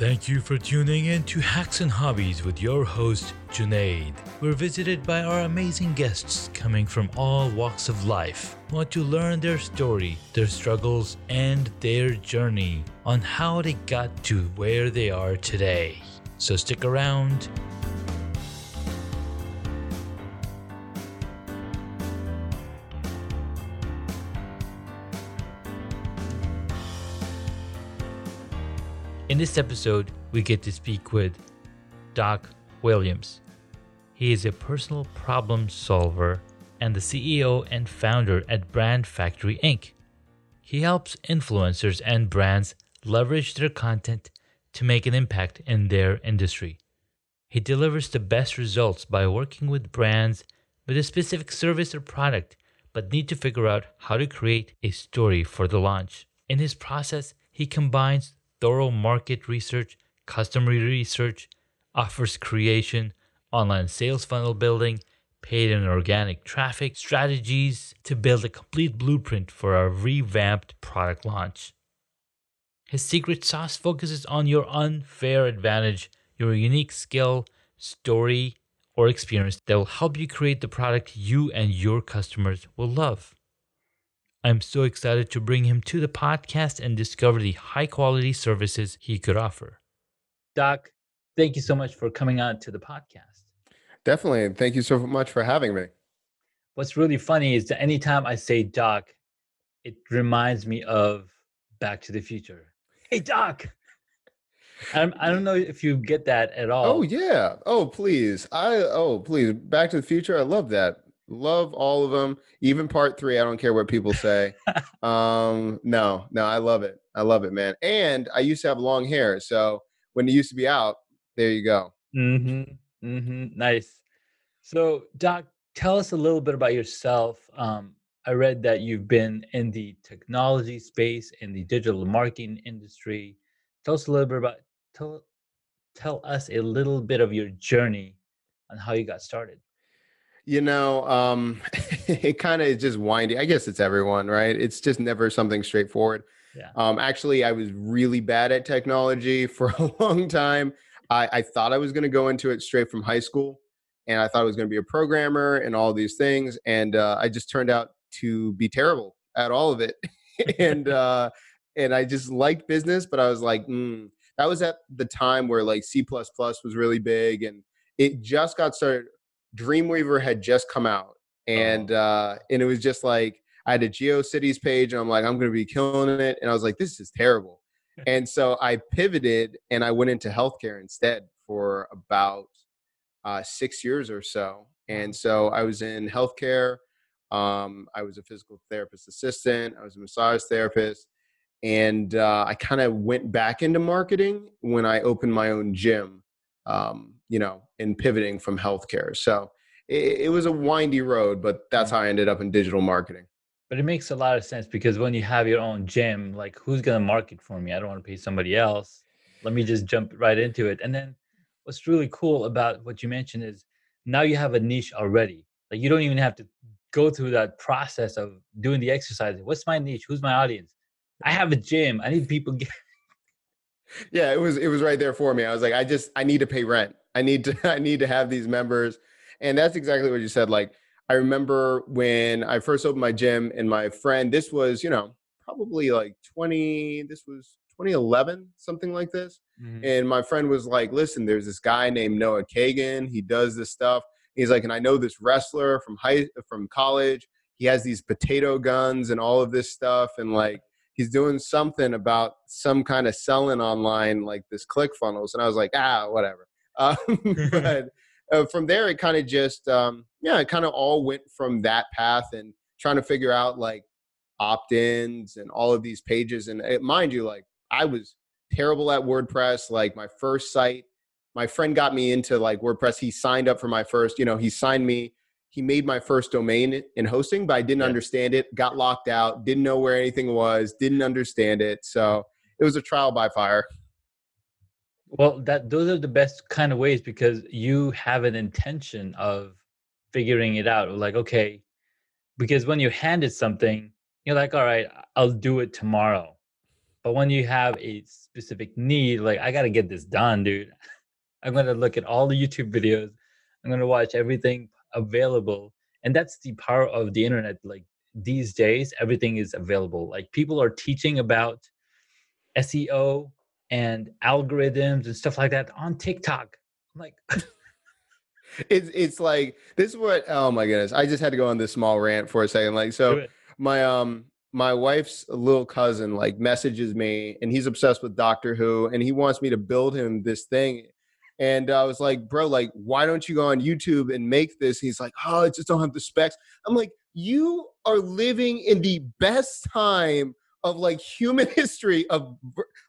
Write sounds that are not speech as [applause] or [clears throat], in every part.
Thank you for tuning in to Hacks and Hobbies with your host, Junaid. We're visited by our amazing guests coming from all walks of life. Want to learn their story, their struggles, and their journey on how they got to where they are today. So stick around. This episode, we get to speak with Doc Williams. He is a personal problem solver and the CEO and founder at Brand Factory Inc. He helps influencers and brands leverage their content to make an impact in their industry. He delivers the best results by working with brands with a specific service or product, but need to figure out how to create a story for the launch. In his process, he combines thorough market research, customer research, offers creation, online sales funnel building, paid and organic traffic strategies to build a complete blueprint for a revamped product launch. His secret sauce focuses on your unfair advantage, your unique skill, story, or experience that will help you create the product you and your customers will love. I'm so excited to bring him to the podcast and discover the high quality services he could offer. Doc, thank you so much for coming on to the podcast. Definitely. And Thank you so much for having me. What's really funny is that anytime I say Doc, it reminds me of Back to the Future. Hey, Doc. I'm, I don't know if you get that at all. Oh yeah. Oh please. I oh please. Back to the Future. I love that. Love all of them, even part three. I don't care what people say. [laughs] um, no, no, I love it. I love it, man. And I used to have long hair, so when it used to be out, there you go. Mm-hmm. Mm-hmm. Nice. So, Doc, tell us a little bit about yourself. Um, I read that you've been in the technology space, in the digital marketing industry. Tell us a little bit about tell tell us a little bit of your journey on how you got started. You know, um, [laughs] it kind of is just windy. I guess it's everyone, right? It's just never something straightforward. Yeah. Um, actually, I was really bad at technology [laughs] for a long time. I, I thought I was going to go into it straight from high school, and I thought I was going to be a programmer and all these things, and uh, I just turned out to be terrible at all of it. [laughs] and uh, and I just liked business, but I was like, mm. that was at the time where like C plus plus was really big, and it just got started Dreamweaver had just come out, and oh. uh, and it was just like I had a GeoCities page, and I'm like, I'm going to be killing it, and I was like, this is terrible, and so I pivoted and I went into healthcare instead for about uh, six years or so, and so I was in healthcare. Um, I was a physical therapist assistant. I was a massage therapist, and uh, I kind of went back into marketing when I opened my own gym. Um, you know, in pivoting from healthcare. So it, it was a windy road, but that's how I ended up in digital marketing. But it makes a lot of sense because when you have your own gym, like who's going to market for me? I don't want to pay somebody else. Let me just jump right into it. And then what's really cool about what you mentioned is now you have a niche already. Like you don't even have to go through that process of doing the exercises. What's my niche? Who's my audience? I have a gym. I need people. [laughs] Get- yeah, it was it was right there for me. I was like, I just I need to pay rent. I need to [laughs] I need to have these members. And that's exactly what you said. Like I remember when I first opened my gym and my friend, this was, you know, probably like 20, this was 2011, something like this. Mm-hmm. And my friend was like, listen, there's this guy named Noah Kagan. He does this stuff. He's like, and I know this wrestler from high from college. He has these potato guns and all of this stuff. And like he's doing something about some kind of selling online, like this ClickFunnels. And I was like, ah, whatever. [laughs] Um, [laughs] but uh, from there, it kind of just, um, yeah, it kind of all went from that path and trying to figure out like opt ins and all of these pages. And it, mind you, like I was terrible at WordPress. Like my first site, my friend got me into like WordPress. He signed up for my first, you know, he signed me. He made my first domain in hosting, but I didn't yeah. understand it, got locked out, didn't know where anything was, didn't understand it. So it was a trial by fire. Well, that those are the best kind of ways because you have an intention of figuring it out. Like, okay, because when you're handed something, you're like, all right, I'll do it tomorrow. But when you have a specific need, like I got to get this done, dude. [laughs] I'm going to look at all the YouTube videos. I'm going to watch everything available. And that's the power of the internet. Like these days, everything is available. Like people are teaching about SEO and algorithms and stuff like that on TikTok. I'm like, it's it's like this is what oh my goodness. I just had to go on this small rant for a second. Like so my um my wife's little cousin like messages me and he's obsessed with Doctor Who and he wants me to build him this thing. And I was like, bro, like, why don't you go on YouTube and make this? he's like, oh, I just don't have the specs. I'm like, you are living in the best time of like human [laughs] history of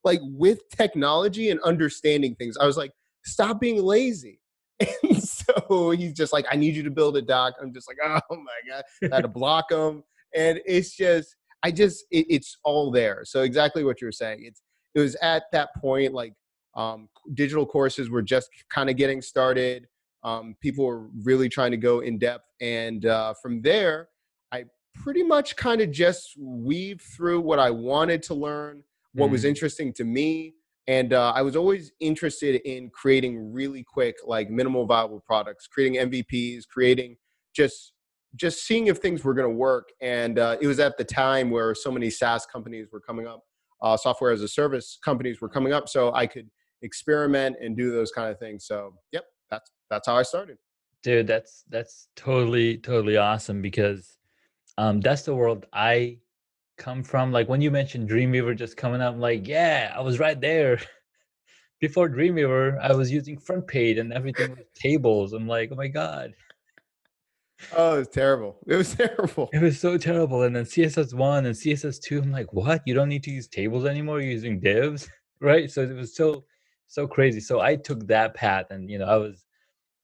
like with technology and understanding things. I was like, stop being lazy. [laughs] And so he's just like, I need you to build a doc. I'm just like, [laughs] oh my God, I had to block him. And it's just, I just, it, it's all there. So exactly what you're saying. It's, it was at that point, like um, digital courses were just kind of getting started. Um, people were really trying to go in depth. And uh, from there, I pretty much kind of just weave through what I wanted to learn, what mm. was interesting to me. And uh, I was always interested in creating really quick, like minimal viable products, creating MVPs, creating just just seeing if things were going to work. And uh, it was at the time where so many SaaS companies were coming up, uh, software as a service companies were coming up, so I could experiment and do those kind of things. So, yep, that's that's how I started. Dude, that's that's totally totally awesome because um, that's the world I come from. Like when you mentioned Dreamweaver just coming up, I'm like, yeah, I was right there. [laughs] Before Dreamweaver, I was using FrontPage and everything with [laughs] tables. I'm like, oh my god. Oh, it was terrible. It was [laughs] terrible. It was so terrible. And then CSS one and CSS two, I'm like, what? You don't need to use tables anymore. You're using divs, right? So it was so so crazy. So I took that path, and you know, I was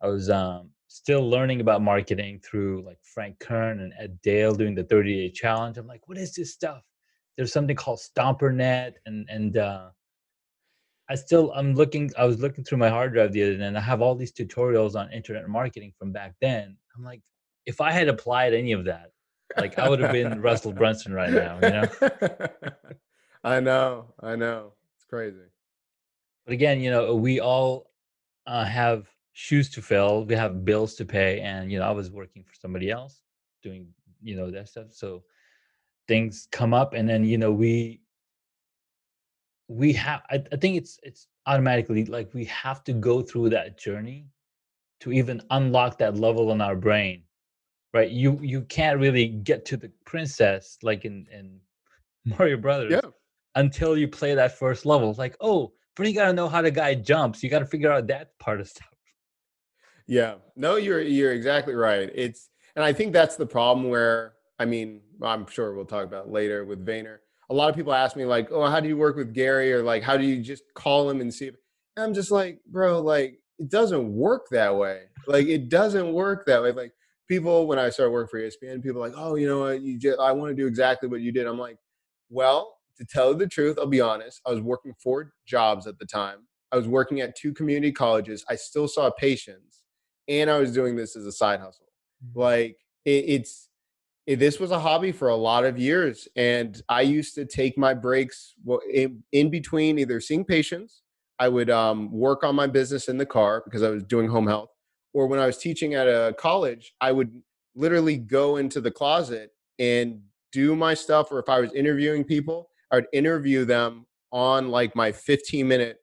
I was um still learning about marketing through like Frank Kern and Ed Dale doing the 30 day challenge. I'm like, what is this stuff? There's something called StomperNet and and uh I still I'm looking I was looking through my hard drive the other day and I have all these tutorials on internet marketing from back then. I'm like, if I had applied any of that, like I would have been Russell [laughs] Brunson right now, you know? I know, I know. It's crazy. But again, you know, we all uh, have shoes to fill we have bills to pay and you know i was working for somebody else doing you know that stuff so things come up and then you know we we have I, I think it's it's automatically like we have to go through that journey to even unlock that level in our brain right you you can't really get to the princess like in in [laughs] mario brothers yeah. until you play that first level like oh but you gotta know how the guy jumps you gotta figure out that part of stuff yeah. No, you're you're exactly right. It's and I think that's the problem where I mean, I'm sure we'll talk about later with Vayner. A lot of people ask me like, "Oh, how do you work with Gary?" or like, "How do you just call him and see?" If, and I'm just like, "Bro, like it doesn't work that way. Like it doesn't work that way. Like people when I started working for ESPN, people like, "Oh, you know what? You just I want to do exactly what you did." I'm like, "Well, to tell the truth, I'll be honest. I was working four jobs at the time. I was working at two community colleges. I still saw patients and I was doing this as a side hustle. Mm-hmm. Like it, it's it, this was a hobby for a lot of years, and I used to take my breaks in, in between either seeing patients. I would um, work on my business in the car because I was doing home health, or when I was teaching at a college, I would literally go into the closet and do my stuff. Or if I was interviewing people, I would interview them on like my 15 minute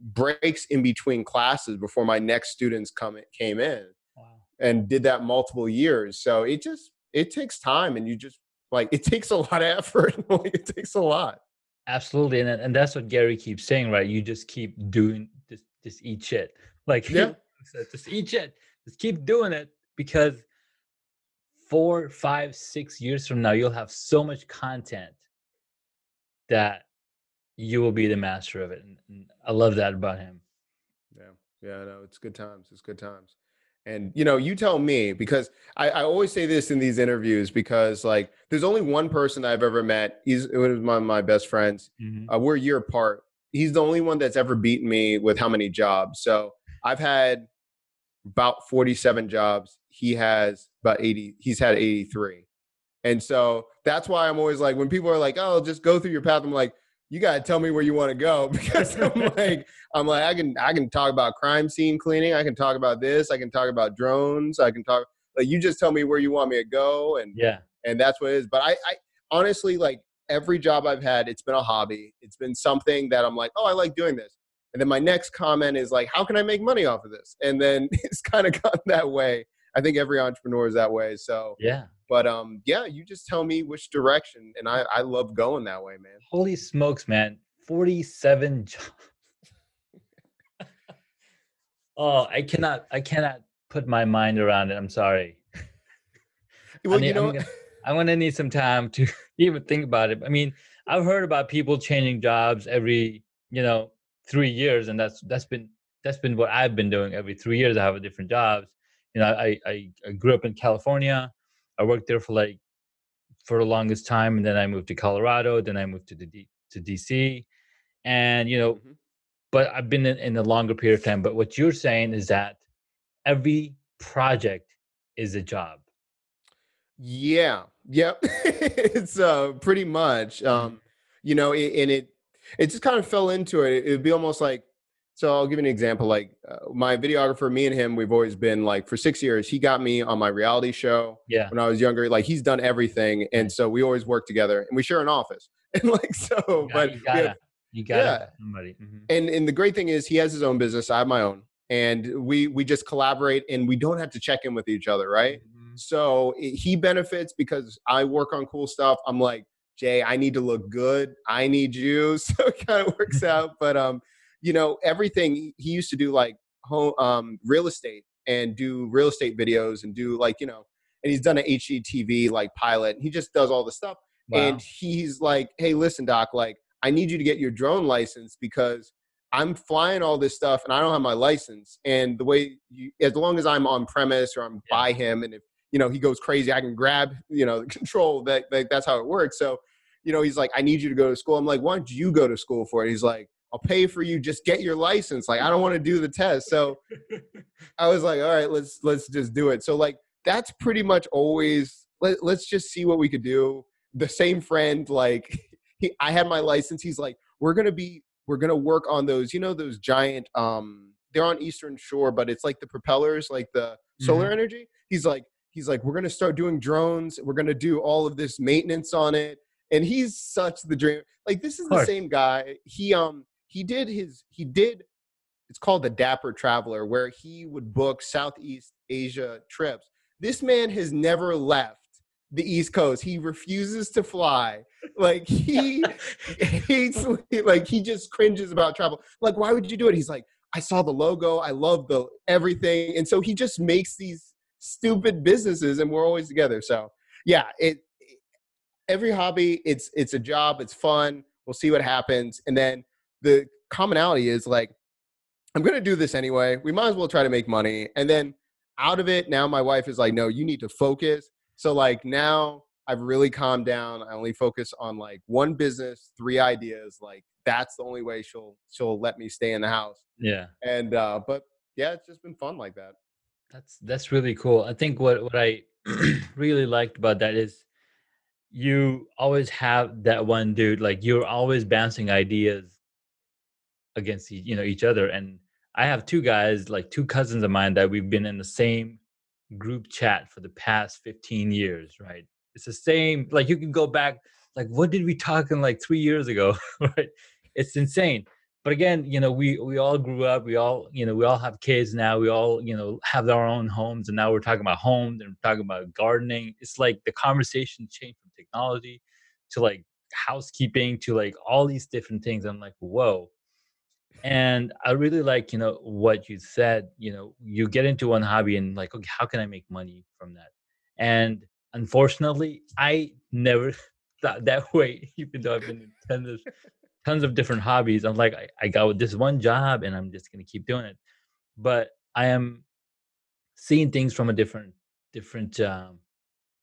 breaks in between classes before my next students come came in wow. and did that multiple years. So it just it takes time and you just like it takes a lot of effort [laughs] it takes a lot. Absolutely and, and that's what gary keeps saying right? You just keep doing just just eat shit. [laughs] Like yeah. just eat shit. Just keep doing it because four five six years from now you'll have so much content that you will be the master of it. And I love that about him. Yeah. Yeah. No, it's good times. It's good times. And you know, you tell me because I, I always say this in these interviews because like there's only one person I've ever met. He's one of my my best friends. Mm-hmm. Uh, we're a year apart. He's the only one that's ever beaten me with how many jobs. So I've had about 47 jobs. He has about 80. He's had 83. And so that's why I'm always like when people are like, "Oh, just go through your path." I'm like, you got to tell me where you want to go [laughs] because I'm [laughs] like, I'm like, I can, I can talk about crime scene cleaning. I can talk about this. I can talk about drones. I can talk, like, you just tell me where you want me to go. And yeah, and that's what it is. But I, I honestly, like every job I've had, it's been a hobby. It's been something that I'm like, oh, I like doing this. And then my next comment is like, how can I make money off of this? And then [laughs] it's kind of gone that way. I think every entrepreneur is that way. So yeah, but um, yeah, you just tell me which direction, and I I love going that way, man. Holy smokes, man! Forty-seven jobs. [laughs] oh, I cannot I cannot put my mind around it. I'm sorry. [laughs] Well, need, you know, I'm gonna, I'm gonna need some time to [laughs] even think about it. I mean, I've heard about people changing jobs every you know three years, and that's that's been that's been what I've been doing every three years. I have a different jobs. You know, I I, I grew up in California. I worked there for like for the longest time, and then I moved to Colorado. Then I moved to the D, to DC, and you know, mm-hmm. but I've been in, in a longer period of time. But what you're saying is that every project is a job. Yeah. Yep. [laughs] it's uh pretty much. Mm-hmm. Um, you know, it, and it it just kind of fell into it. It would be almost like so I'll give you an example. Like uh, my videographer, me and him, we've always been like for six years. He got me on my reality show. Yeah. When I was younger, like he's done everything, and so we always work together, and we share an office. [laughs] And like so, you but you gotta, have, you gotta yeah. somebody. Mm-hmm. And and the great thing is he has his own business. I have my own, and we we just collaborate, and we don't have to check in with each other, right? Mm-hmm. So he benefits because I work on cool stuff. I'm like Jay, I need to look good. I need you, [laughs] so it kind of works out. But um you know, everything he used to do like home um, real estate and do real estate videos and do like, you know, and he's done an HGTV like pilot. He just does all the stuff. Wow. And he's like, hey, listen, Doc, like, I need you to get your drone license because I'm flying all this stuff and I don't have my license. And the way you, as long as I'm on premise or I'm yeah. by him, and if you know he goes crazy, I can grab you know the [laughs] control. That, that that's how it works. So, you know, he's like, I need you to go to school. I'm like, why don't you go to school for it? He's like, I'll pay for you. Just get your license. Like, I don't want to do the test. So [laughs] I was like, all right, let's, let's just do it. So like, that's pretty much always, let, let's just see what we could do. The same friend, like [laughs] he, I had my license. He's like, we're going to be, we're going to work on those, you know, those giant, um, they're on Eastern shore, but it's like the propellers, like the solar mm-hmm. energy. He's like, he's like, we're going to start doing drones. We're going to do all of this maintenance on it. And he's such the dream. Like this is the same guy. He, um, he did his he did it's called the Dapper Traveler, where he would book Southeast Asia trips. This man has never left the East Coast. He refuses to fly. Like he [laughs] hates like he just cringes about travel. Like, why would you do it? He's like, I saw the logo, I love the everything. And so he just makes these stupid businesses and we're always together. So yeah, it every hobby, it's it's a job, it's fun. We'll see what happens. And then the commonality is like, I'm going to do this anyway. We might as well try to make money. And then out of it, now my wife is like, no, you need to focus. So like now I've really calmed down. I only focus on like one business, three ideas. Like that's the only way she'll she'll let me stay in the house. Yeah. And uh but yeah, it's just been fun like that. That's that's really cool. I think what what I [clears throat] really liked about that is you always have that one dude like you're always bouncing ideas against you know each other and i have two guys like two cousins of mine that we've been in the same group chat for the past 15 years right? It's the same like you can go back like what did we talk in like three years ago? [laughs] Right? It's insane. But again you know we we all grew up we all you know we all have kids now we all you know have our own homes and now we're talking about homes and talking about gardening. It's like the conversation changed from technology to like housekeeping to like all these different things. I'm like whoa and i really like you know what you said you know you get into one hobby and like okay how can i make money from that? And unfortunately i never [laughs] thought that way [laughs] even though i've been in tons of tons of different hobbies. I'm like i, I got this one job and i'm just going to keep doing it. But i am seeing things from a different different um,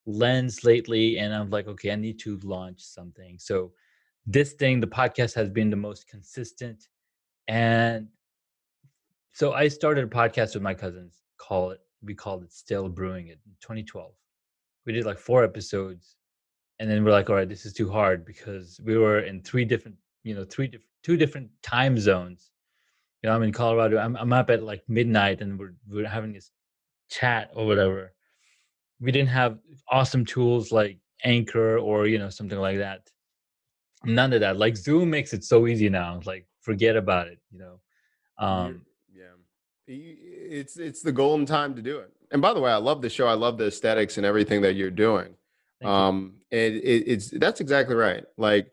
lens lately and i'm like okay i need to launch something. So this thing the podcast has been the most consistent and so I started a podcast with my cousins. Call it we called it Still Brewing It in 2012. We did like four episodes, and then we're like, all right, this is too hard because we were in three different you know three two different time zones. You know, I'm in Colorado. I'm I'm up at like midnight, and we're we're having this chat or whatever. We didn't have awesome tools like Anchor or you know something like that. None of that. Like Zoom makes it so easy now. Like forget about it. You know. Um, yeah, it's it's the golden time to do it. And by the way, I love the show. I love the aesthetics and everything that you're doing. Thank um, you. it, it, it's that's exactly right. Like,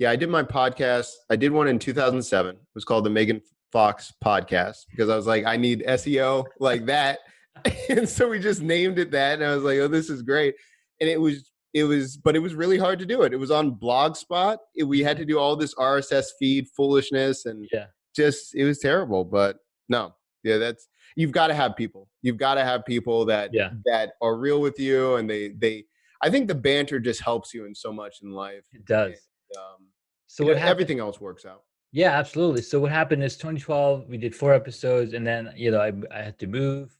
yeah, I did my podcast. I did one in 2007. It was called the Megan Fox Podcast because I was like, I need SEO like that, [laughs] and so we just named it that. And I was like, oh, this is great. And it was it was but it was really hard to do it. It was on blogspot. It, we had to do all this rss feed foolishness and yeah. just it was terrible but no. Yeah that's you've got to have people. You've got to have people that yeah. that are real with you and they they i think the banter just helps you in so much in life. It does. And, um, so what everything else works out. Yeah absolutely. So what happened is 2012 we did four episodes and then you know i, I had to move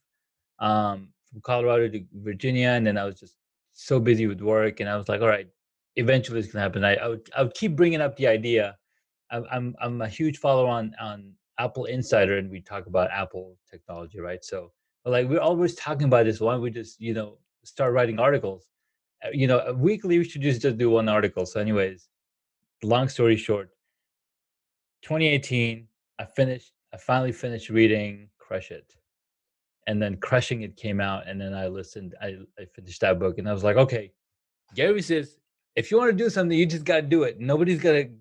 um, from colorado to virginia and then i was just so busy with work, and I was like, all right, eventually it's gonna happen. I, I would I would keep bringing up the idea. I'm I'm, I'm a huge follower on on Apple Insider, and we talk about Apple technology, right? So like we're always talking about this. Why don't we just you know start writing articles? Uh, you know, weekly we should just just do one article. So, anyways, long story short, 2018, I finished. I finally finished reading Crush It and then crushing it came out and then i listened i, I finished that book and i was like okay gary says if you want to do something you just got to do it. Nobody's going to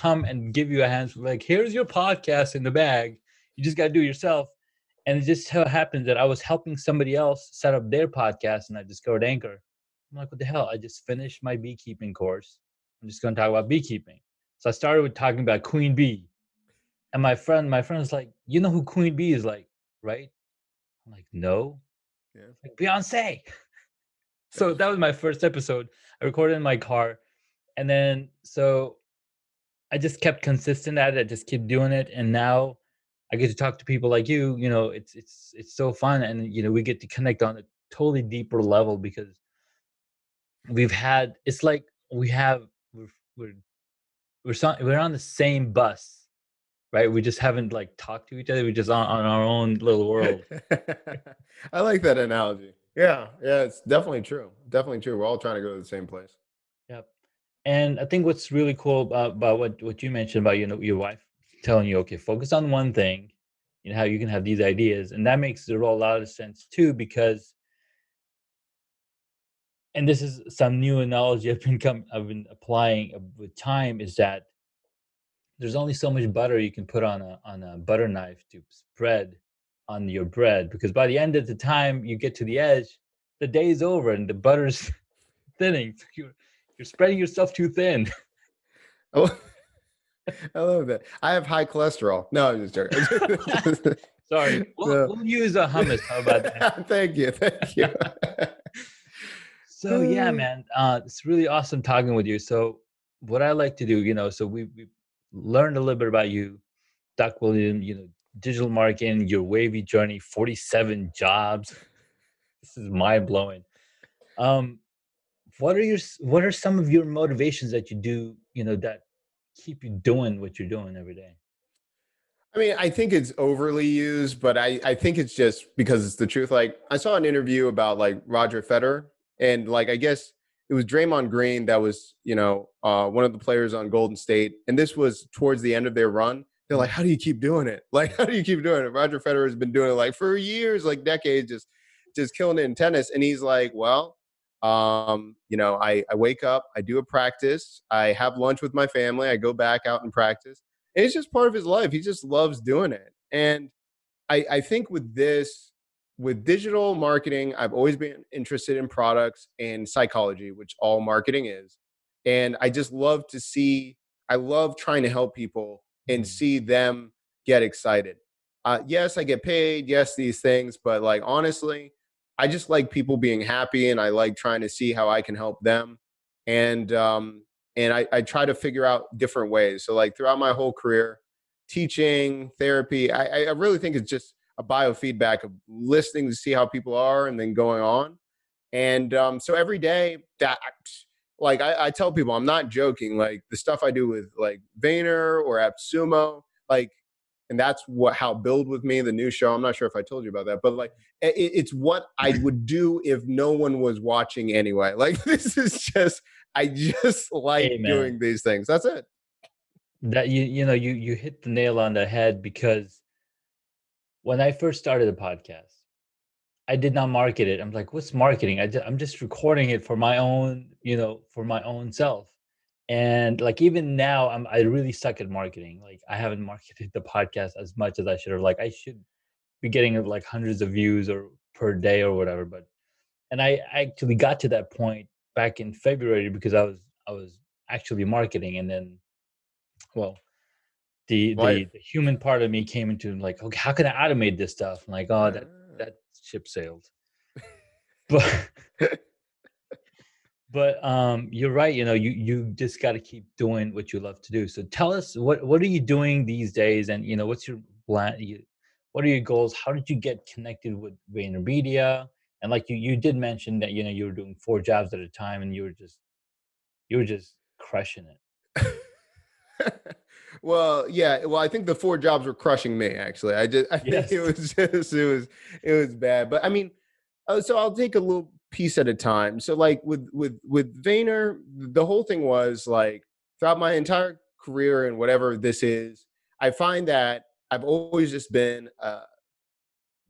come and give you a hand like here's your podcast in the bag. You just got to do it yourself. And it just so happens that i was helping somebody else set up their podcast and i discovered anchor. I'm like what the hell? I just finished my beekeeping course. I'm just going to talk about beekeeping. So i started with talking about queen bee. And my friend my friend was like you know who queen bee is like right I'm like, no. Yeah. Like Beyonce. [laughs] so that was my first episode. I recorded in my car. And then so I just kept consistent at it. I just kept doing it. And now I get to talk to people like you. You know, it's it's it's so fun. And you know, we get to connect on a totally deeper level because we've had it's like we have we're we're we're, so, we're on the same bus right? We just haven't like talked to each other. We're just on, on our own little world. [laughs] I like that analogy. Yeah, yeah, it's definitely true. Definitely true. We're all trying to go to the same place. Yep. And I think what's really cool about, about what what you mentioned about you know your wife telling you, okay, focus on one thing, you know how you can have these ideas, and that makes it a lot of sense too because. And this is some new analogy I've been come, I've been applying uh, with time is that there's only so much butter you can put on a on a butter knife to spread on your bread because by the end of the time you get to the edge, the day is over and the butter's [laughs] thinning. [laughs] You're you're spreading yourself too thin. Oh, [laughs] I love that. I have high cholesterol. No, I'm just joking. Sorry, we'll, no. we'll, use a hummus. How about that? thank you, thank you. so yeah, man, uh, it's really awesome talking with you. So what I like to do, you know, so we we learned a little bit about you, Doc William, you know, digital marketing, your wavy journey, 47 jobs. This is mind blowing. Um, what are your what are some of your motivations that you do, you know, that keep you doing what you're doing every day? I mean, I think it's overly used, but I, I think it's just because it's the truth. Like I saw an interview about like Roger Federer and like I guess it was Draymond Green that was, you know, uh, one of the players on Golden State, and this was towards the end of their run. They're like, "How do you keep doing it? [laughs] Like, how do you keep doing it?" Roger Federer has been doing it like for years, like decades, just just killing it in tennis. And he's like, "Well, um, you know, I, I wake up, I do a practice, I have lunch with my family, I go back out and practice. And it's just part of his life. He just loves doing it. And I, I think with this, with digital marketing, I've always been interested in products and psychology, which all marketing is. And I just love to see, I love trying to help people and mm-hmm. see them get excited. Uh, yes, I get paid. Yes, these things. But like, honestly, I just like people being happy and I like trying to see how I can help them. And, um, and I, I try to figure out different ways. So, like, throughout my whole career, teaching, therapy, I, I really think it's just a biofeedback of listening to see how people are and then going on. And um, so every day that like I, I tell people, I'm not joking. Like the stuff I do with like Vayner or AppSumo, like and that's what how build with me the new show i'm not sure if i told you about that but like it, it's what i [laughs] would do if no one was watching anyway like [laughs] this is just i just like Amen. doing these things that's it that you you know you you hit the nail on the head because when i first started the podcast i did not market it. I'm like what's marketing? I just, i'm just recording it for my own you know for my own self. And like even now i'm i really suck at marketing. Like i haven't [laughs] marketed the podcast as much as i should have. Like i should be getting like hundreds of views or per day or whatever but and i actually got to that point back in february because i was i was actually marketing and then well the the, the, human part of me came into like okay how can i automate this stuff I'm like oh that ah. that ship sailed [laughs] but but um, you're right. You know, you you just got to keep doing what you love to do. So tell us what what are you doing these days, and you know, what's your plan? You, what are your goals? How did you get connected with VaynerMedia? And like you you did mention that you know you were doing four jobs at a time, and you were just you were just crushing it. [laughs] well, yeah. Well, I think the four jobs were crushing me. Actually, I just [laughs] I yes. think it was just it was it was bad. But I mean, uh, so I'll take a little piece at a time. So like with with with Vayner, the whole thing was like throughout my entire career and whatever this is, I find that I've always just been uh,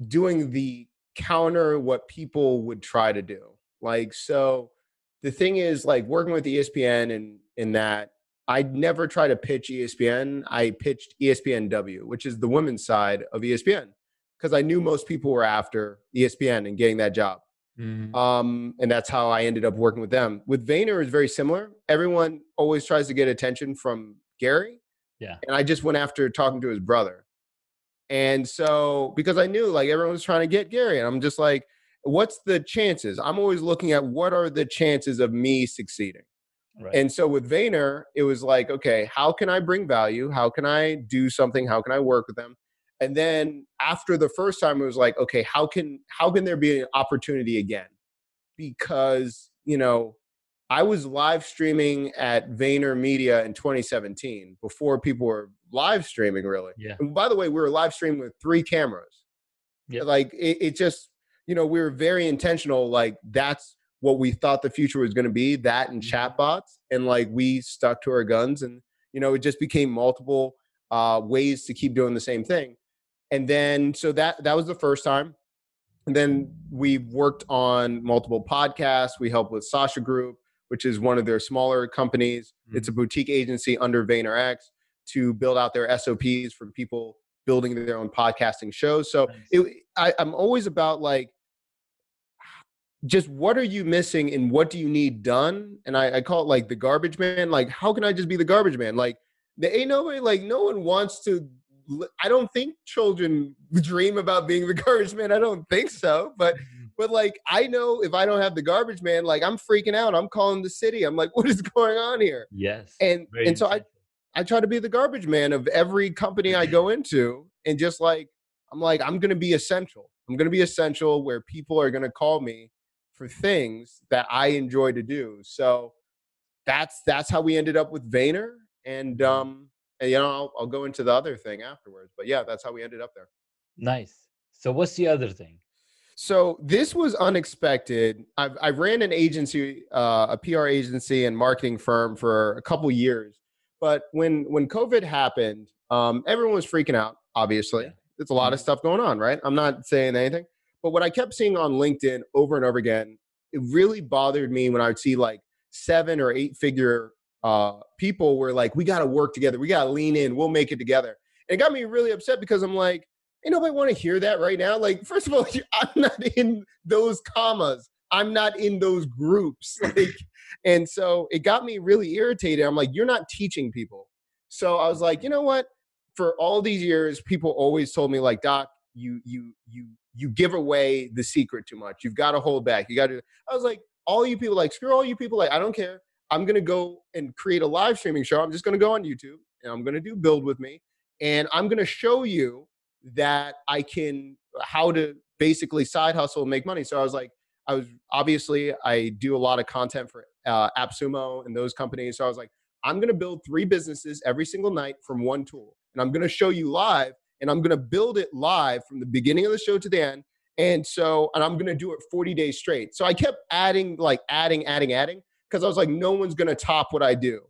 doing the counter what people would try to do. Like so, the thing is like working with ESPN and in that I never try to pitch ESPN. I pitched ESPNW, which is the women's side of ESPN, because I knew most people were after ESPN and getting that job. Mm-hmm. Um, and that's how I ended up working with them. With Vayner is very similar. Everyone always tries to get attention from Gary. Yeah. And I just went after talking to his brother. And so because I knew like everyone was trying to get Gary, and I'm just like, what's the chances? I'm always looking at what are the chances of me succeeding. Right. And so with Vayner, it was like, okay, how can I bring value? How can I do something? How can I work with them? and then after the first time it was like okay how can how can there be an opportunity again because you know i was live streaming at Vayner Media in 2017 before people were live streaming really yeah and by the way we were live streaming with three cameras yeah like it, it just you know we were very intentional like that's what we thought the future was going to be that and mm-hmm. chatbots and like we stuck to our guns and you know it just became multiple uh, ways to keep doing the same thing and then so that that was the first time and then we worked on multiple podcasts we helped with sasha group which is one of their smaller companies mm-hmm. it's a boutique agency under VaynerX to build out their sops for people building their own podcasting shows so nice. it, I, i'm always about like just what are you missing and what do you need done and I, I call it like the garbage man like how can i just be the garbage man like there ain't nobody like no one wants to I don't think children [laughs] dream about being the garbage man. I don't think so. But mm-hmm. but like I know if I don't have the garbage man, like I'm freaking out. I'm calling the city. I'm like, [laughs] what is going on here? Yes. And and so I I try to be the garbage man of every company I go into, and just like I'm like I'm gonna be essential. I'm gonna be essential where people are gonna call me for things that I enjoy to do. So that's that's how we ended up with Vayner. And um and you know I'll, I'll go into the other thing afterwards but yeah that's how we ended up there nice so what's the other thing so this was unexpected I've, i ran an agency uh, a pr agency and marketing firm for a couple years but when when covid happened um, everyone was freaking out obviously yeah. there's a lot of mm-hmm. stuff going on right i'm not saying anything but what i kept seeing on linkedin over and over again it really bothered me when i would see like seven or eight figure uh, people were like, we got to work together. We got to lean in. We'll make it together. And it got me really upset because I'm like, ain't nobody want to hear that right now. Like, first of all, [laughs] I'm not in those commas. I'm not in those groups. [laughs] Like, and so it got me really irritated. I'm like, you're not teaching people. So I was like, you know what? For all these years, people always told me like, Doc, you you you you give away the secret too much. You've got to hold back. You got to. I was like, all you people, like, screw all you people. Like, I don't care. I'm to go and create a live streaming show. I'm just to go on YouTube and I'm to do build with me. And I'm to show you that I can, how to basically side hustle and make money. So I was like, I was obviously I do a lot of content for uh, AppSumo and those companies. So I was like, I'm to build three businesses every single night from one tool, and I'm to show you live, and I'm going to build it live from the beginning of the show to the end. And so, and I'm going to do it 40 days straight. So I kept adding, like adding, adding, adding, because I was like, no one's going to top what I do.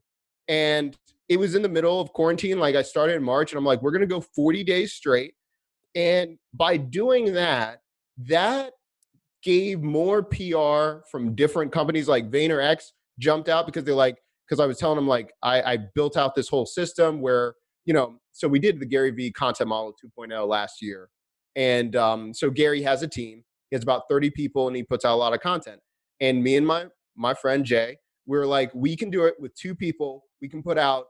And it was in the middle of quarantine. Like I started in March, and I'm like, we're going to go 40 days straight. And by doing that, that gave more PR from different companies like VaynerX jumped out because they're like, because I was telling them like I, I built out this whole system where, you know, so we did the Gary Vee content model 2.0 last year. And um, so Gary has a team. He has about 30 people and he puts out a lot of content. And me and my my friend Jay, we are like, we can do it with two people. We can put out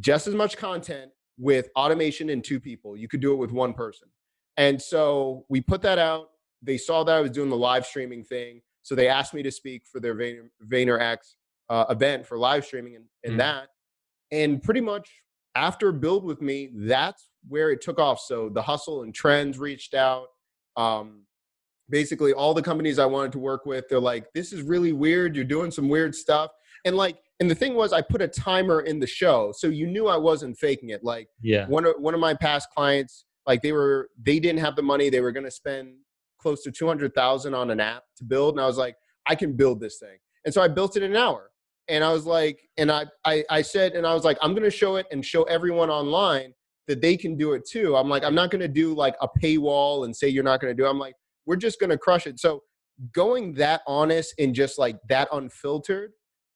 just as much content with automation and two people. You could do it with one person. And so we put that out they saw that I was doing the live streaming thing, so they asked me to speak for their Vayner, VaynerX uh, event for live streaming and, and mm. that. And pretty much after Build with Me, that's where it took off. So the Hustle and Trends reached out. Um, basically, all the companies I wanted to work with, they're like, "This is really weird. You're doing some weird stuff." And like, and the thing was, I put a timer in the show, so you knew I wasn't faking it. Like, yeah, one of one of my past clients, like they were, they didn't have the money. They were going to spend close to 200,000 on an app to build. And I was like, I can build this thing. And so I built it in an hour. And I was like, and I, I, I said, and I was like, I'm going to show it and show everyone online that they can do it too. I'm like, I'm not going to do like a paywall and say you're not going to do it. I'm like, we're just going to crush it. So going that honest and just like that unfiltered,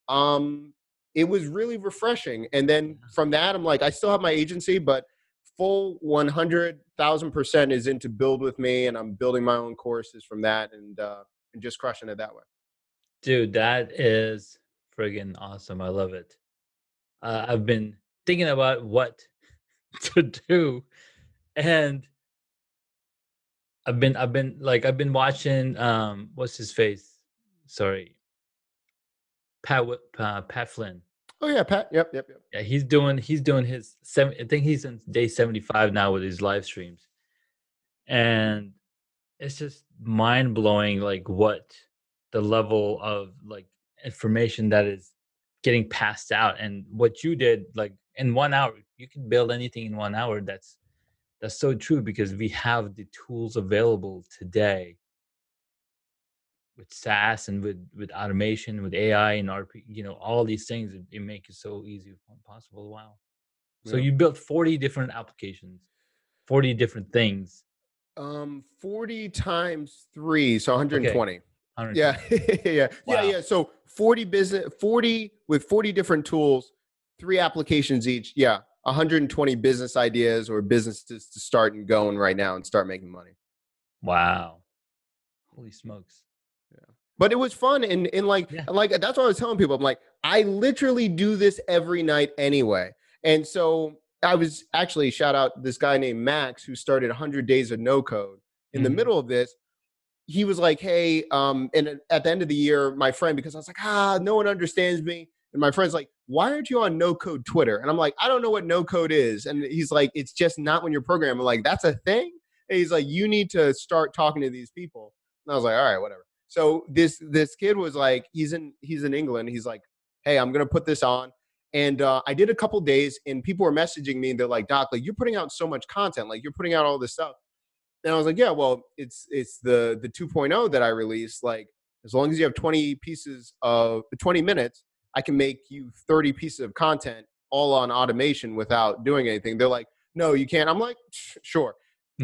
um, it was really refreshing. And then from that, I'm like, I still have my agency, but full 100,000% is into build with me and I'm building my own courses from that and uh and just crushing it that way. Dude, that is friggin' awesome. I love it. Uh, I've been thinking about what [laughs] to do and I've been I've been like I've been watching um what's his face? Sorry. Pat uh, Pat Flynn. Oh yeah, Pat. Yep, yep, yep. Yeah, he's doing he's doing his seven. I think he's in day seventy five now with his live streams, and it's just mind blowing. Like what the level of like information that is getting passed out, and what you did like in one hour. You can build anything in one hour. That's that's so true because we have the tools available today with SaaS and with with automation, with AI and RP, you know, all these things, it, it make it so easy possible. Wow. So yeah. you built 40 different applications, 40 different things. Um, 40 times three, so 120. Okay. 120. [laughs] Yeah, yeah, wow. yeah, yeah. So 40 business, 40 with 40 different tools, three applications each. Yeah, 120 business ideas or businesses to start and going right now and start making money. Wow. Holy smokes Yeah. but it was fun and and like yeah. like that's what I was telling people. I'm like, I literally do this every night anyway. And so I was actually shout out this guy named Max who started 100 days of no code. In mm-hmm. the middle of this, he was like, "Hey," um, and at the end of the year, my friend, because I was like, "Ah, no one understands me," and my friend's like, "Why aren't you on No Code Twitter?" And I'm like, "I don't know what No Code is," and he's like, "It's just not when you're programming." I'm like, "That's a thing." And he's like, "You need to start talking to these people." And I was like, "All right, whatever." So this this kid was like, he's in he's in England. He's like, hey, I'm gonna put this on. And uh, I did a couple days, and people were messaging me, and they're like, Doc, like you're putting out so much content, like you're putting out all this stuff. And I was like, yeah, well, it's it's the the 2.0 that I released. Like as long as you have 20 pieces of 20 minutes, I can make you 30 pieces of content all on automation without doing anything. They're like, no, you can't. I'm like, sure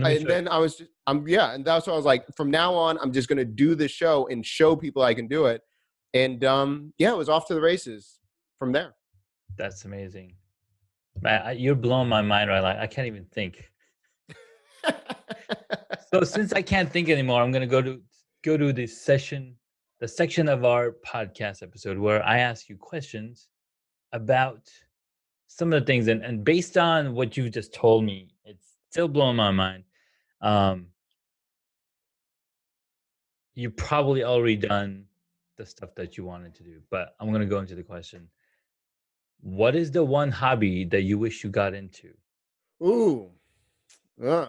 and then I was, just, I'm yeah, and that's what I was like. From now on, I'm just gonna do the show and show people I can do it. And um, yeah, it was off to the races from there. That's amazing. Man, you're blowing my mind right now. I can't even think. So since I can't think anymore, I'm gonna go to go to the session, the section of our podcast episode where I ask you questions about some of the things, and, and based on what you just told me, it's still blowing my mind. Um, you probably already done the stuff that you wanted to do, but I'm gonna go into the question. What is the one hobby that you wish you got into? Ooh, uh.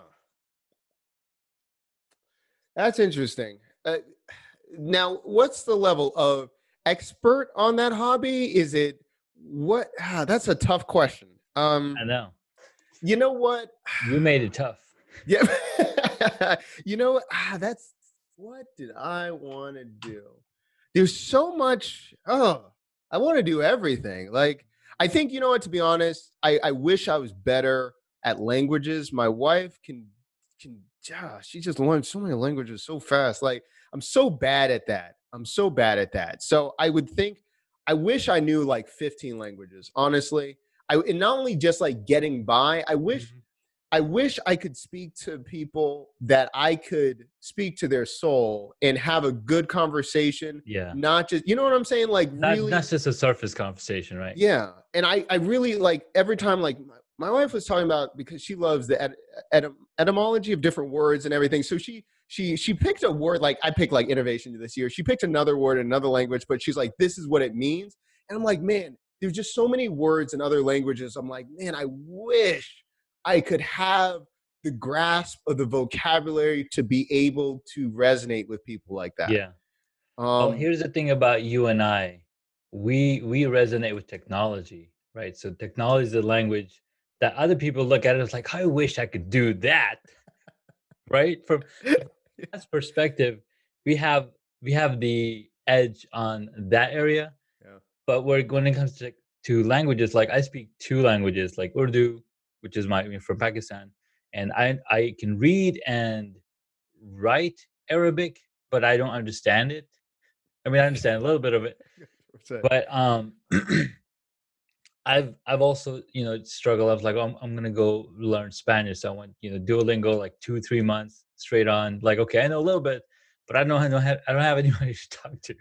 That's interesting. Uh, now what's the level of expert on that hobby? Is it what? Ah, that's a tough question. Um, I know. You know what? You made it tough. [sighs] Yeah. [laughs] you know ah, that's what did I want to do? There's so much. Oh, I want to do everything. Like I think you know what. To be honest, I I wish I was better at languages. My wife can can. Yeah, she just learned so many languages so fast. Like I'm so bad at that. I'm so bad at that. So I would think I wish I knew like 15 languages. Honestly, I and not only just like getting by. I wish mm-hmm. I wish I could speak to people that I could speak to their soul and have a good conversation. Yeah. Not just, you know what I'm saying? Like, not, really. Not just a surface conversation, right? Yeah. And I, I really like every time, like, my wife was talking about because she loves the et- et- etymology of different words and everything. So she, she, she picked a word like I picked like innovation this year. She picked another word in another language, but she's like, this is what it means. And I'm like, man, there's just so many words in other languages. I'm like, man, I wish I could have the grasp of the vocabulary to be able to resonate with people like that. Yeah. Um, well, here's the thing about you and I. We we resonate with technology, right? So technology is the language that other people look at it as like, I wish I could do that. right? From that [laughs] perspective, we have we have the edge on that area. Yeah. But when it comes to, to languages, like I speak two languages, like Urdu which is my I mean, from Pakistan, and I I can read and write Arabic, but I don't understand it. I mean, I understand a little bit of it, [laughs] but um, [clears throat] I've I've also you know struggled. I was like, oh, I'm I'm gonna go learn Spanish. So I went you know Duolingo like two three months straight on. Like, okay, I know a little bit, but I don't I don't have I don't have [laughs] anybody to talk to.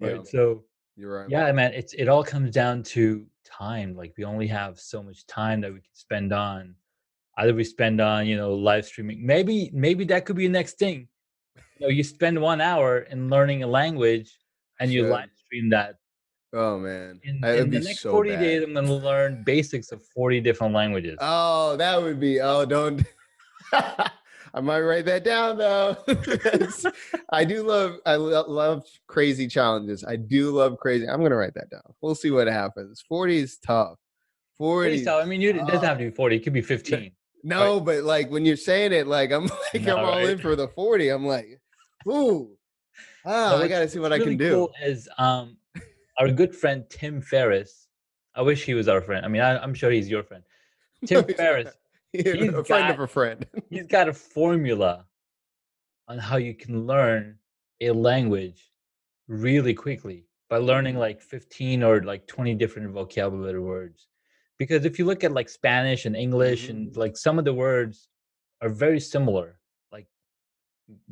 right. Yeah. So you're right. Yeah, man. It's it all comes down to time. Like we only have so much time that we can spend on. Either we spend on you know live streaming. Maybe maybe that could be the next thing. You know, you spend one hour in learning a language, and you live stream that. Oh man, in, in the next so forty bad. days, I'm going to learn basics of forty different languages. Oh, that would be. Oh, don't. [laughs] I might write that down though. [laughs] I do love I love crazy challenges. I do love crazy. I'm gonna write that down. We'll see what happens. 40 is tough. 40 tough. I mean, you, it doesn't have to be 40. It could be 15. No, right? but like when you're saying it, like I'm [laughs] like no, I'm all right? in for the 40. I'm like, ooh, ah, so I gotta see what really I can do. Cool is um our good friend Tim Ferriss. I wish he was our friend. I mean, I, am sure he's your friend. Tim [laughs] Ferriss [laughs] he's a friend got, of a friend. [laughs] he's got a formula on how you can learn a language really quickly by learning mm-hmm. like 15 or like 20 different vocabulary words. Because if you look at like Spanish and English mm-hmm. and like some of the words are very similar. Like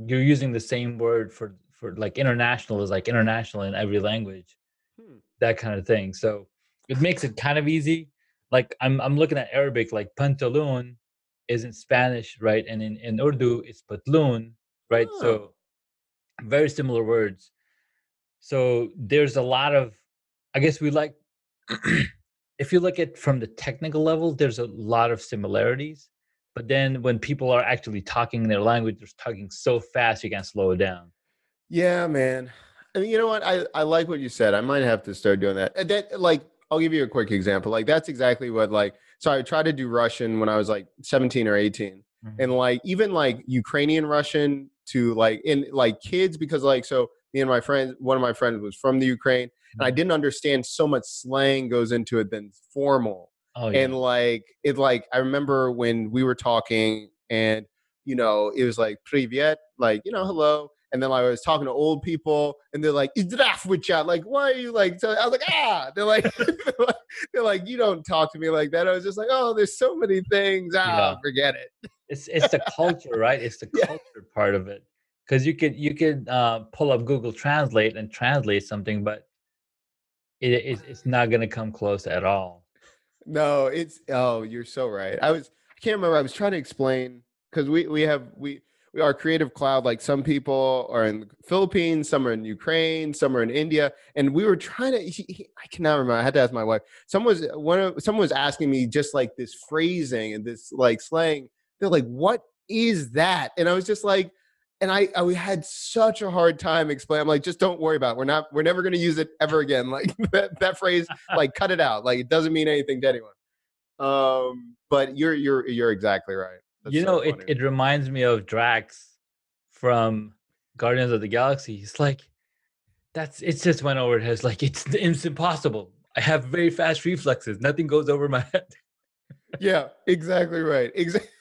you're using the same word for for like international is like international in every language. Hmm. That kind of thing. So it makes it kind of easy like I'm I'm looking at Arabic like pantaloon is in Spanish, right? And in, in Urdu it's patloon, right? Oh. So very similar words. So there's a lot of I guess we like [clears throat] if you look at from the technical level, there's a lot of similarities. But then when people are actually talking in their language, they're talking so fast you can't slow it down. Yeah, man. I mean, you know what? I, I like what you said. I might have to start doing that. That like I'll give you a quick example. Like that's exactly what like so I tried to do Russian when I was like 17 or 18. Mm-hmm. And like even like Ukrainian Russian to like in like kids because like so me and my friends one of my friends was from the Ukraine mm-hmm. and I mm-hmm. didn't understand so much slang goes into it than formal. Oh, yeah. And like it like I remember when we were talking and you know it was like privyet like you know hello and then like, I was talking to old people, and they're like, "Idraf with chat." Like, why are you like? I was like, ah. [laughs] They're like, they're like, you don't talk to me like that. I was just like, oh, there's so many things. Ah, yeah. forget it. It's it's the culture, right? It's the [laughs] culture yeah. part of it. Because you could you could uh, pull up Google Translate and translate something, but it, it it's not going to come close at all. No, it's oh, you're so right. I was I can't remember. I was trying to explain because we we have we our creative cloud like some people are in the philippines some are in ukraine some are in india and we were trying to he, he, i cannot remember i had to ask my wife someone was one of someone was asking me just like this phrasing and this like slang they're like what is that and i was just like and I, I had such a hard time explaining. I'm like, just don't worry about it. We're not, we're never going to use it ever again. [laughs] Like that, that phrase, like cut it out. Like it doesn't mean anything to anyone. Um, but you're, you're, you're exactly right. That's you know, so it, it reminds me of Drax from Guardians of the Galaxy. He's like, that's, it's just went over his, like, it's, it's impossible. I have very fast reflexes. Nothing goes over my [laughs] head. yeah, exactly right. Exactly. [laughs]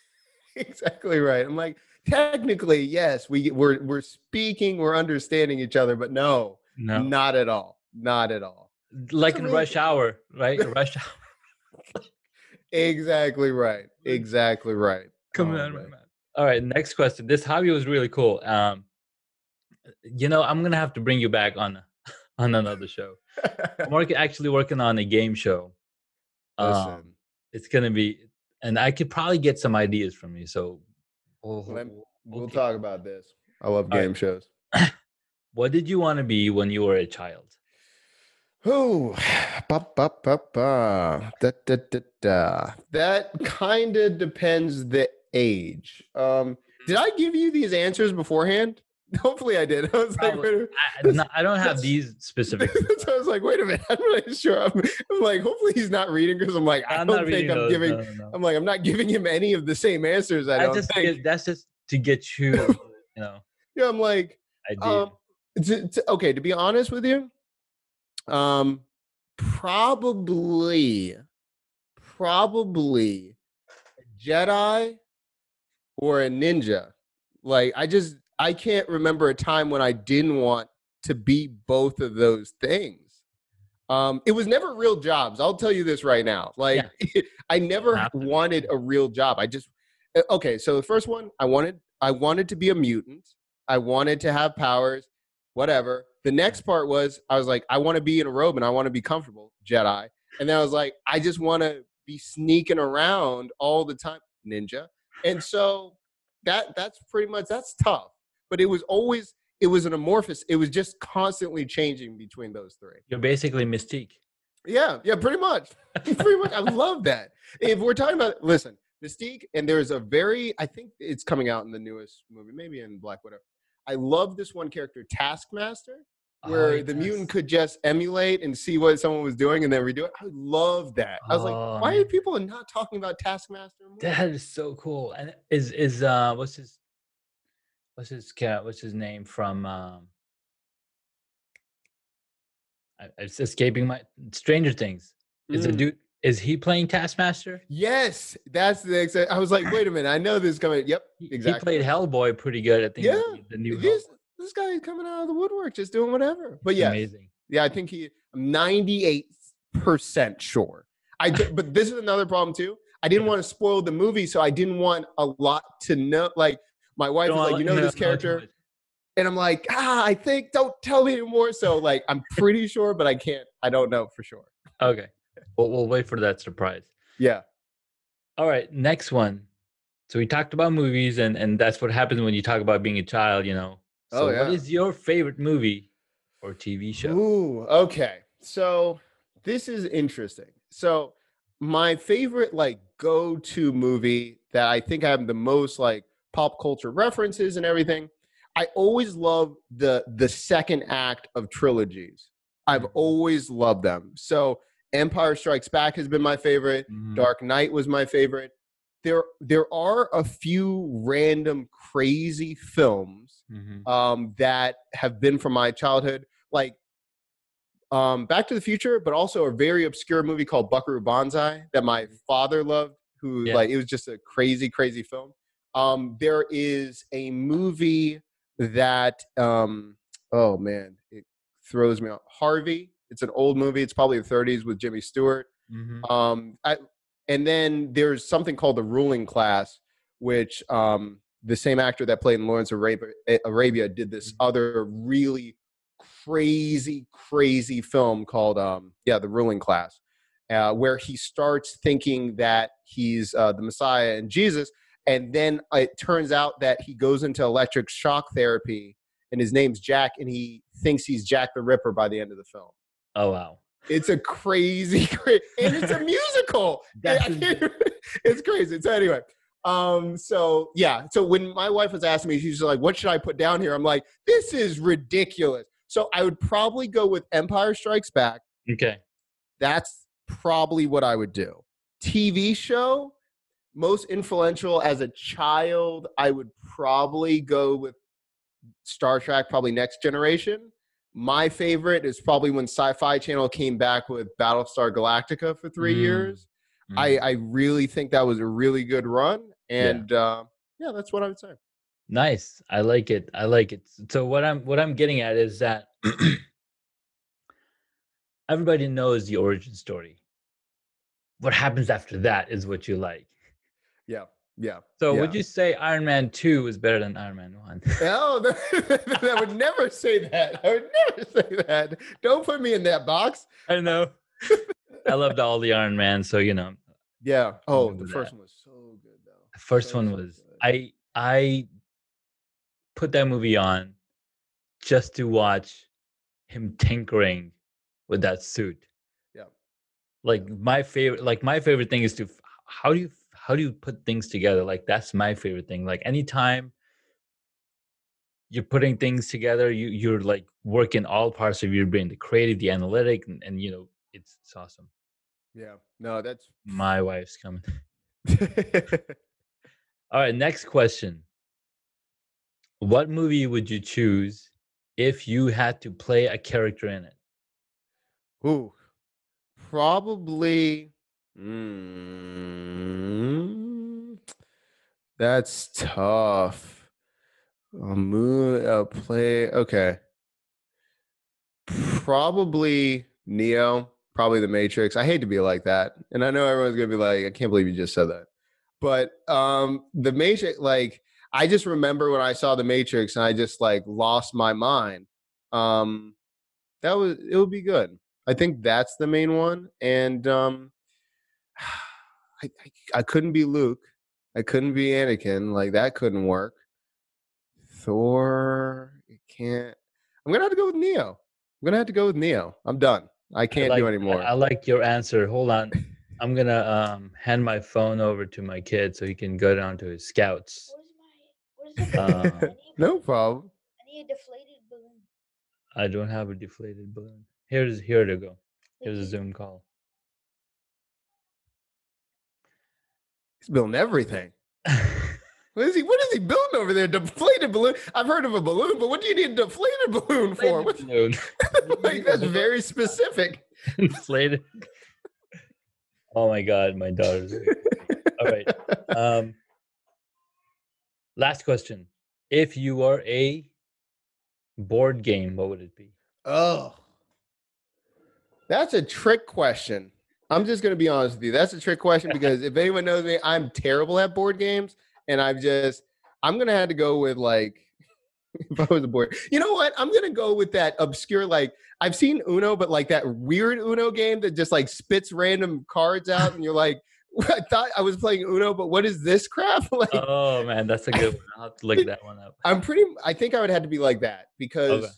Exactly right. I'm like, technically, yes, we we're we're speaking, we're understanding each other, but no, no, not at all, not at all. Like in rush hour, right? [laughs] rush hour. exactly right. Exactly right. Come oh, on, man. All right, next question. This hobby was really cool. Um, you know, I'm gonna have to bring you back on [laughs] on another show. I'm [laughs] working, actually working on a game show. Um, it's gonna be, and I could probably get some ideas from you. So we'll, we'll talk about this. I love game right. shows. [clears throat] what did you want to be when you were a child? Oh, [sighs] ba, ba, ba, ba. Da, da, da, da. that kind of depends the age. Um, did I give you these answers beforehand? [laughs] Hopefully, I did. I was like, I, no, I, don't have these specific. [laughs] so I was like, wait a minute, [laughs] I'm not sure. I'm, I'm like, hopefully he's not reading because I'm like, I I'm don't think I'm those. giving. No, no, I'm like, I'm not giving him any of the same answers. I, I don't just think. that's just to get you, you know. yeah, I'm like, um, to, to, okay. To be honest with you, um, probably, probably Jedi or a ninja. Like, I just I can't remember a time when I didn't want to be both of those things. Um, it was never real jobs. I'll tell you this right now. Like, yeah. [laughs] I never wanted a real job. I just eh, okay. So the first one, I wanted I wanted to be a mutant. I wanted to have powers. Whatever. The next part was I was like, I want to be in a robe and I want to be comfortable. Jedi. And then I was like, I just want to be sneaking around all the time. Ninja. And so that that's pretty much that's tough but it was always it was an amorphous. It was just constantly changing between those three. You're basically Mystique. Yeah, yeah, pretty much. [laughs] [laughs] pretty much. I love that. If we're talking about listen, Mystique, and there's a very I think it's coming out in the newest movie, maybe in Black Widow. I love this one character, Taskmaster, where oh, the mutant could just emulate and see what someone was doing and then redo it. I love that. I was like, why are oh. people not talking about Taskmaster? More? That is so cool. And is is uh what's his what's his cat? What's his name from? Um, it's escaping my Stranger Things. Is mm. a dude? Is he playing Taskmaster? Yes, that's the exact. I was like, wait a minute, I know this coming. Yep, exactly. He played Hellboy pretty good. I think. Yeah, the, new. This, this guy is coming out of the woodwork, just doing whatever. But yeah, amazing. Yeah, I think he. I'm 98 percent sure. I but this is another problem too. I didn't want to spoil the movie, so I didn't want a lot to know. Like my wife is like, you know, this character. And I'm like, ah, I think don't tell me anymore. So like, I'm pretty sure, but I can't. I don't know for sure. Okay, well, we'll wait for that surprise. Yeah. All right, next one. So we talked about movies, and and that's what happens when you talk about being a child. You know. So oh, yeah. what is your favorite movie or TV show? Ooh, okay. So this is interesting. So my favorite like go-to movie that I think I have the most like pop culture references and everything. I always love the the second act of trilogies. I've mm-hmm. always loved them. So Empire Strikes Back has been my favorite. Mm-hmm. Dark Knight was my favorite. There there are a few random crazy films mm-hmm. um, that have been from my childhood, like um, Back to the Future, but also a very obscure movie called Buckaroo Banzai that my mm-hmm. father loved. Who yeah. like it was just a crazy, crazy film. Um, there is a movie that um, oh man, it throws me off. Harvey. It's an old movie. It's probably the 30s with Jimmy Stewart. Mm-hmm. Um, I, and then there's something called The Ruling Class, which um, the same actor that played in Lawrence Arabia, Arabia did this mm-hmm. other really crazy, crazy film called um, yeah, The Ruling Class, uh, where he starts thinking that he's uh, the Messiah and Jesus, and then it turns out that he goes into electric shock therapy and his name's Jack and he thinks he's Jack the Ripper by the end of the film. Oh wow. It's a crazy, [laughs] crazy and it's a musical. [laughs] [laughs] it's crazy. So anyway, Um, so yeah. So when my wife was asking me, she's like, "What should I put down here?" I'm like, "This is ridiculous." So I would probably go with Empire Strikes Back. Okay. That's probably what I would do. TV show, most influential as a child, I would probably go with Star Trek, probably Next Generation. My favorite is probably when Sci Fi Channel came back with Battlestar Galactica for three mm. years. Mm. I, I really think that was a really good run. And yeah. Uh, yeah, that's what I would say. Nice. I like it. I like it. So what I'm what I'm getting at is that [clears throat] everybody knows the origin story. What happens after that is what you like. Yeah. Yeah. So yeah. would you say Iron Man 2 is better than Iron Man 1? No, [laughs] [laughs] I would never say that. I would never say that. Don't put me in that box. I know. I loved all the Iron Man, so you know. Yeah. Oh, the first one was so good though. The first so, one was I I put that movie on just to watch him tinkering with that suit. Yeah. Like my favorite like my favorite thing is to how do you how do you put things together? Like that's my favorite thing. Like anytime you're putting things together, you you're like working all parts of your brain, the creative, the analytic, and, and you know, it's, it's awesome. Yeah. No, that's my wife's coming. [laughs] all right, next question. What movie would you choose if you had to play a character in it? Ooh, probably. Mm, that's tough. A movie, a play. Okay, probably Neo. Probably The Matrix. I hate to be like that, and I know everyone's gonna be like, "I can't believe you just said that," but um, The Matrix, like I just remember when I saw The Matrix and I just like lost my mind. Um, that was it would be good. I think that's the main one, and um, [sighs] I, I, I couldn't be Luke. I couldn't be Anakin. Like that couldn't work. Thor, it can't. I'm gonna have to go with Neo. I'm gonna have to go with Neo. I'm done. I can't I like, do anymore. I, I like your answer. Hold on. [laughs] I'm gonna um, hand my phone over to my kid so he can go down to his scouts. Uh, no problem. I need a deflated balloon. I don't have a deflated balloon. Here's here to go. Here's a Zoom call. He's building everything. [laughs] What is he? What is he building over there? Deflated balloon. I've heard of a balloon, but what do you need a deflated balloon for? Balloon. [laughs] like that's [laughs] very specific. Inflated. Oh my god, my daughter's. All right. Um, Last question. If you are a board game, what would it be? Oh, that's a trick question. I'm just going to be honest with you. That's a trick question because if anyone knows me, I'm terrible at board games. And I've just, I'm going to have to go with like, [laughs] if I was a board, you know what? I'm going to go with that obscure, like, I've seen Uno, but like that weird Uno game that just like spits random cards out and you're like, [laughs] I thought I was playing Uno, but what is this crap? [laughs] like, oh man, that's a good one. I'll have to look that one up. I'm pretty. I think I would have to be like that because okay.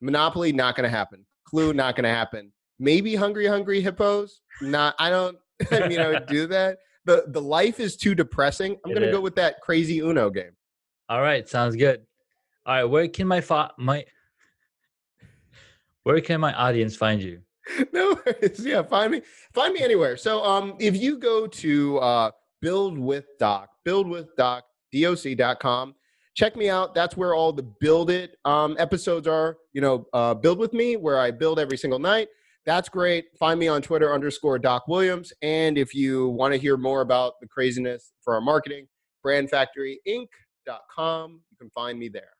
Monopoly not going to happen. Clue not going to happen. Maybe Hungry Hungry Hippos. Not. I don't. I mean, I would do that. the The life is too depressing. I'm going to go with that crazy Uno game. All right, sounds good. All right, where can my fa- my where can my audience find you? [laughs] no worries. Yeah, find me find me anywhere. So um if you go to uh build with doc, build with doc, doc.com, check me out. That's where all the build it um episodes are, you know, uh build with me where I build every single night. That's great. Find me on Twitter underscore Doc Williams. And if you want to hear more about the craziness for our marketing, brandfactoryinc.com. You can find me there.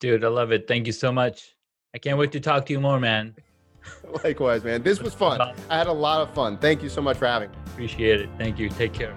Dude, I love it. Thank you so much. I can't wait to talk to you more, man. [laughs] Likewise, man. This was fun. I had a lot of fun. Thank you so much for having me. Appreciate it. Thank you. Take care.